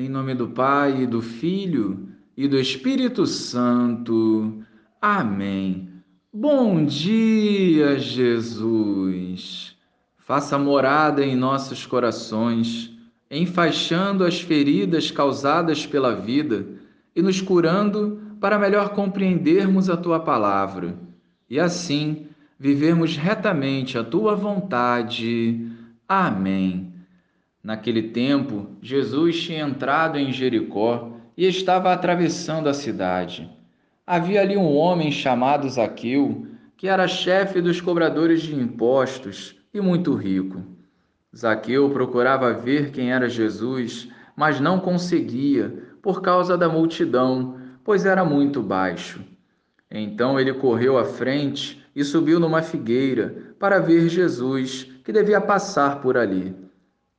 Em nome do Pai, e do Filho e do Espírito Santo. Amém. Bom dia, Jesus. Faça morada em nossos corações, enfaixando as feridas causadas pela vida e nos curando para melhor compreendermos a tua palavra e assim vivermos retamente a tua vontade. Amém. Naquele tempo, Jesus tinha entrado em Jericó e estava atravessando a cidade. Havia ali um homem chamado Zaqueu, que era chefe dos cobradores de impostos e muito rico. Zaqueu procurava ver quem era Jesus, mas não conseguia por causa da multidão, pois era muito baixo. Então ele correu à frente e subiu numa figueira para ver Jesus, que devia passar por ali.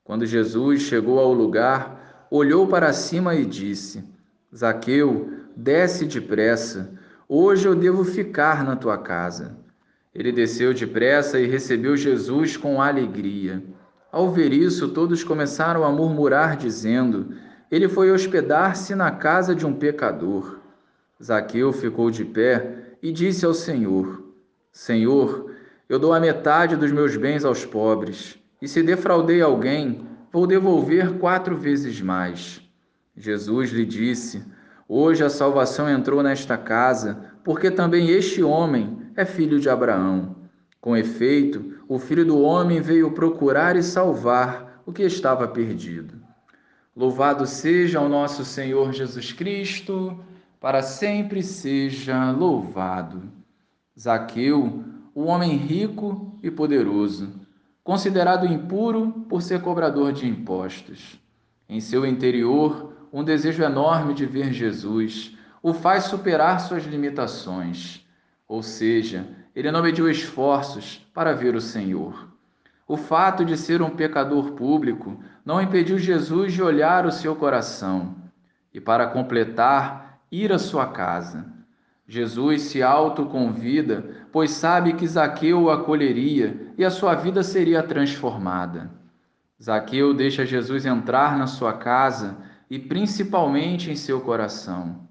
Quando Jesus chegou ao lugar, olhou para cima e disse: Zaqueu, desce depressa, hoje eu devo ficar na tua casa. Ele desceu depressa e recebeu Jesus com alegria. Ao ver isso, todos começaram a murmurar, dizendo: Ele foi hospedar-se na casa de um pecador. Zaqueu ficou de pé e disse ao Senhor: Senhor, eu dou a metade dos meus bens aos pobres. E se defraudei alguém, vou devolver quatro vezes mais. Jesus lhe disse: Hoje a salvação entrou nesta casa, porque também este homem é filho de Abraão. Com efeito, o filho do homem veio procurar e salvar o que estava perdido. Louvado seja o nosso Senhor Jesus Cristo, para sempre seja louvado. Zaqueu, o homem rico e poderoso, considerado impuro por ser cobrador de impostos. Em seu interior, um desejo enorme de ver Jesus o faz superar suas limitações, ou seja, ele não mediu esforços para ver o Senhor. O fato de ser um pecador público não impediu Jesus de olhar o seu coração e, para completar, ir à sua casa. Jesus se autoconvida, pois sabe que Zaqueu o acolheria e a sua vida seria transformada. Zaqueu deixa Jesus entrar na sua casa e principalmente em seu coração.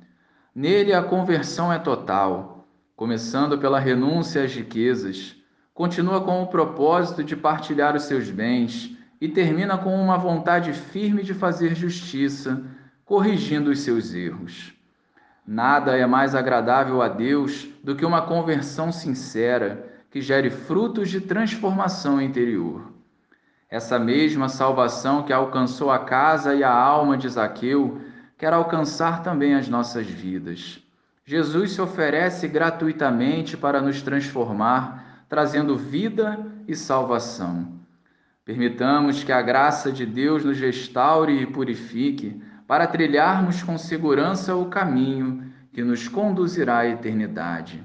Nele a conversão é total, começando pela renúncia às riquezas, continua com o propósito de partilhar os seus bens e termina com uma vontade firme de fazer justiça, corrigindo os seus erros. Nada é mais agradável a Deus do que uma conversão sincera que gere frutos de transformação interior. Essa mesma salvação que alcançou a casa e a alma de Zaqueu quer alcançar também as nossas vidas. Jesus se oferece gratuitamente para nos transformar, trazendo vida e salvação. Permitamos que a graça de Deus nos restaure e purifique para trilharmos com segurança o caminho que nos conduzirá à eternidade.